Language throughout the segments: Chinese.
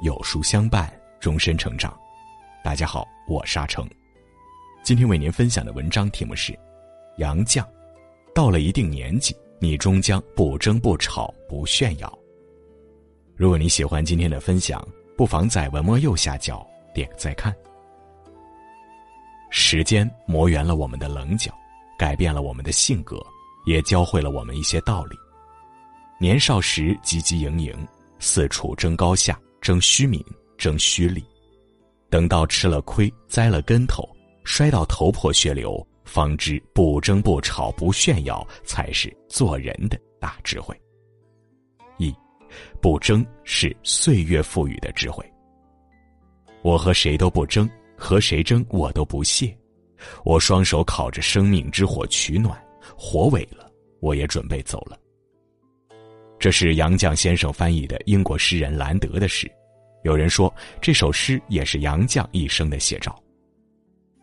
有书相伴，终身成长。大家好，我沙成。今天为您分享的文章题目是《杨绛》。到了一定年纪，你终将不争不吵不炫耀。如果你喜欢今天的分享，不妨在文末右下角点个再看。时间磨圆了我们的棱角，改变了我们的性格，也教会了我们一些道理。年少时汲汲营营，四处争高下、争虚名、争虚利，等到吃了亏、栽了跟头、摔到头破血流，方知不争不吵不炫耀才是做人的大智慧。一，不争是岁月赋予的智慧。我和谁都不争，和谁争我都不屑。我双手烤着生命之火取暖，火萎了，我也准备走了。这是杨绛先生翻译的英国诗人兰德的诗，有人说这首诗也是杨绛一生的写照。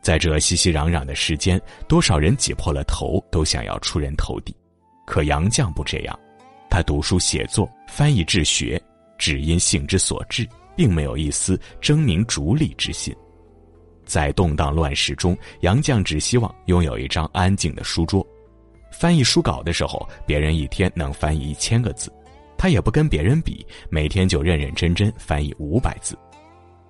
在这熙熙攘攘的世间，多少人挤破了头都想要出人头地，可杨绛不这样，他读书写作、翻译治学，只因性之所至，并没有一丝争名逐利之心。在动荡乱世中，杨绛只希望拥有一张安静的书桌。翻译书稿的时候，别人一天能翻译一千个字，他也不跟别人比，每天就认认真真翻译五百字。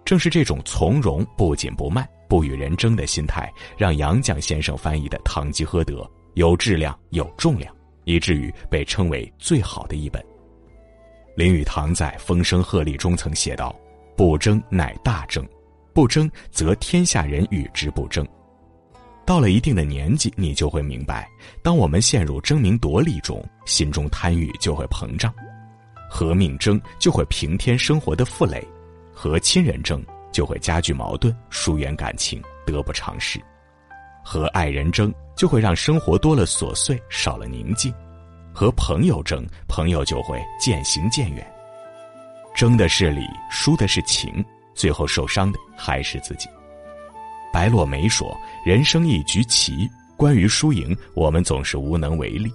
正是这种从容、不紧不慢、不与人争的心态，让杨绛先生翻译的《堂吉诃德》有质量、有重量，以至于被称为最好的一本。林语堂在《风声鹤唳》中曾写道：“不争乃大争，不争则天下人与之不争。”到了一定的年纪，你就会明白，当我们陷入争名夺利中，心中贪欲就会膨胀；和命争就会平添生活的负累；和亲人争就会加剧矛盾，疏远感情，得不偿失；和爱人争就会让生活多了琐碎，少了宁静；和朋友争，朋友就会渐行渐远。争的是理，输的是情，最后受伤的还是自己。白落梅说：“人生一局棋，关于输赢，我们总是无能为力。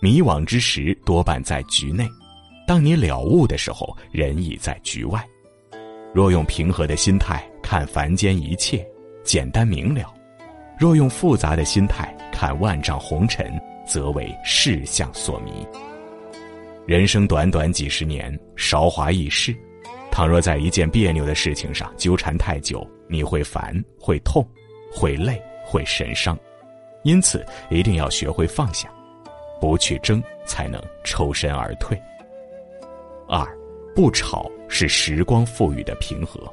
迷惘之时，多半在局内；当你了悟的时候，人已在局外。若用平和的心态看凡间一切，简单明了；若用复杂的心态看万丈红尘，则为世相所迷。人生短短几十年，韶华易逝。倘若在一件别扭的事情上纠缠太久，你会烦，会痛，会累，会神伤，因此一定要学会放下，不去争，才能抽身而退。二，不吵是时光赋予的平和。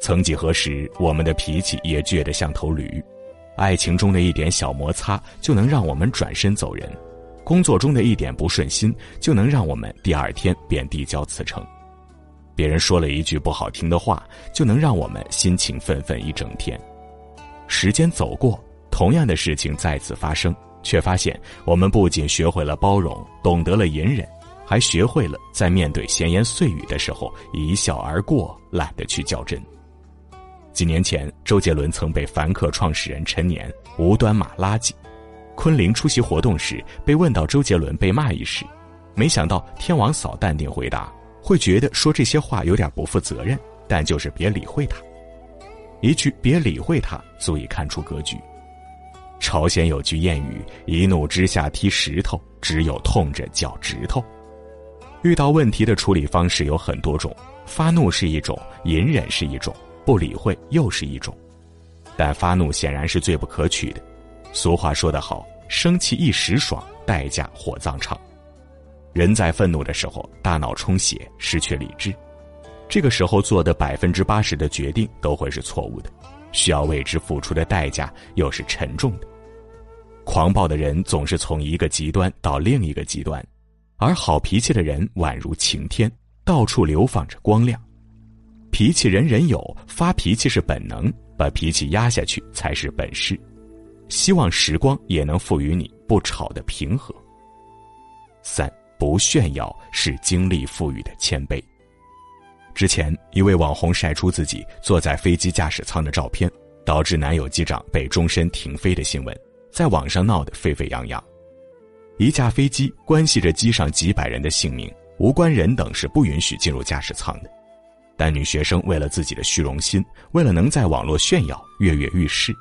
曾几何时，我们的脾气也倔得像头驴，爱情中的一点小摩擦就能让我们转身走人，工作中的一点不顺心就能让我们第二天便递交辞呈。别人说了一句不好听的话，就能让我们心情愤愤一整天。时间走过，同样的事情再次发生，却发现我们不仅学会了包容，懂得了隐忍，还学会了在面对闲言碎语的时候一笑而过，懒得去较真。几年前，周杰伦曾被凡客创始人陈年无端骂垃圾。昆凌出席活动时，被问到周杰伦被骂一事，没想到天王嫂淡定回答。会觉得说这些话有点不负责任，但就是别理会他。一句“别理会他”足以看出格局。朝鲜有句谚语：“一怒之下踢石头，只有痛着脚趾头。”遇到问题的处理方式有很多种，发怒是一种，隐忍是一种，不理会又是一种。但发怒显然是最不可取的。俗话说得好：“生气一时爽，代价火葬场。”人在愤怒的时候，大脑充血，失去理智，这个时候做的百分之八十的决定都会是错误的，需要为之付出的代价又是沉重的。狂暴的人总是从一个极端到另一个极端，而好脾气的人宛如晴天，到处流放着光亮。脾气人人有，发脾气是本能，把脾气压下去才是本事。希望时光也能赋予你不吵的平和。三。不炫耀是经历赋予的谦卑。之前，一位网红晒出自己坐在飞机驾驶舱的照片，导致男友机长被终身停飞的新闻，在网上闹得沸沸扬扬。一架飞机关系着机上几百人的性命，无关人等是不允许进入驾驶舱的。但女学生为了自己的虚荣心，为了能在网络炫耀，跃跃欲试；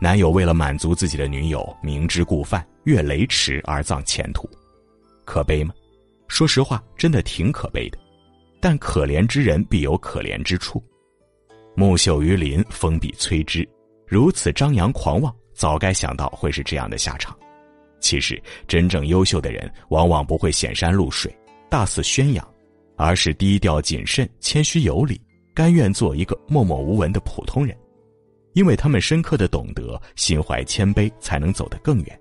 男友为了满足自己的女友，明知故犯，越雷池而葬前途。可悲吗？说实话，真的挺可悲的。但可怜之人必有可怜之处。木秀于林，风必摧之。如此张扬狂妄，早该想到会是这样的下场。其实，真正优秀的人往往不会显山露水、大肆宣扬，而是低调谨慎、谦虚有礼，甘愿做一个默默无闻的普通人。因为他们深刻的懂得，心怀谦卑，才能走得更远。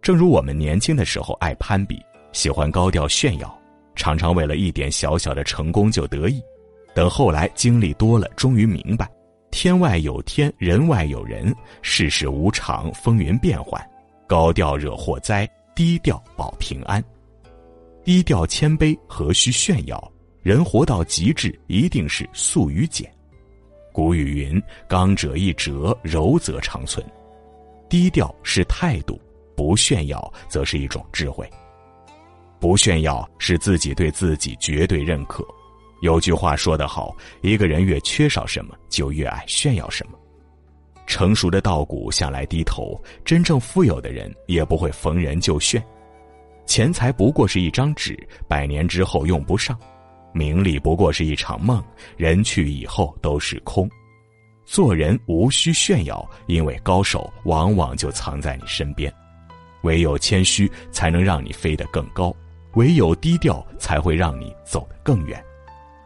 正如我们年轻的时候爱攀比，喜欢高调炫耀，常常为了一点小小的成功就得意。等后来经历多了，终于明白，天外有天，人外有人，世事无常，风云变幻，高调惹祸灾，低调保平安。低调谦卑，何须炫耀？人活到极致，一定是素与简。古语云：“刚者易折，柔则长存。”低调是态度，不炫耀则是一种智慧。不炫耀是自己对自己绝对认可。有句话说得好：一个人越缺少什么，就越爱炫耀什么。成熟的稻谷向来低头，真正富有的人也不会逢人就炫。钱财不过是一张纸，百年之后用不上；名利不过是一场梦，人去以后都是空。做人无需炫耀，因为高手往往就藏在你身边。唯有谦虚，才能让你飞得更高；唯有低调，才会让你走得更远。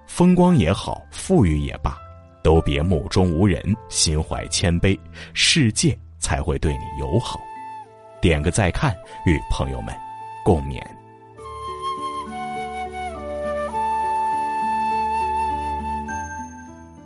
风光也好，富裕也罢，都别目中无人，心怀谦卑，世界才会对你友好。点个再看，与朋友们共勉。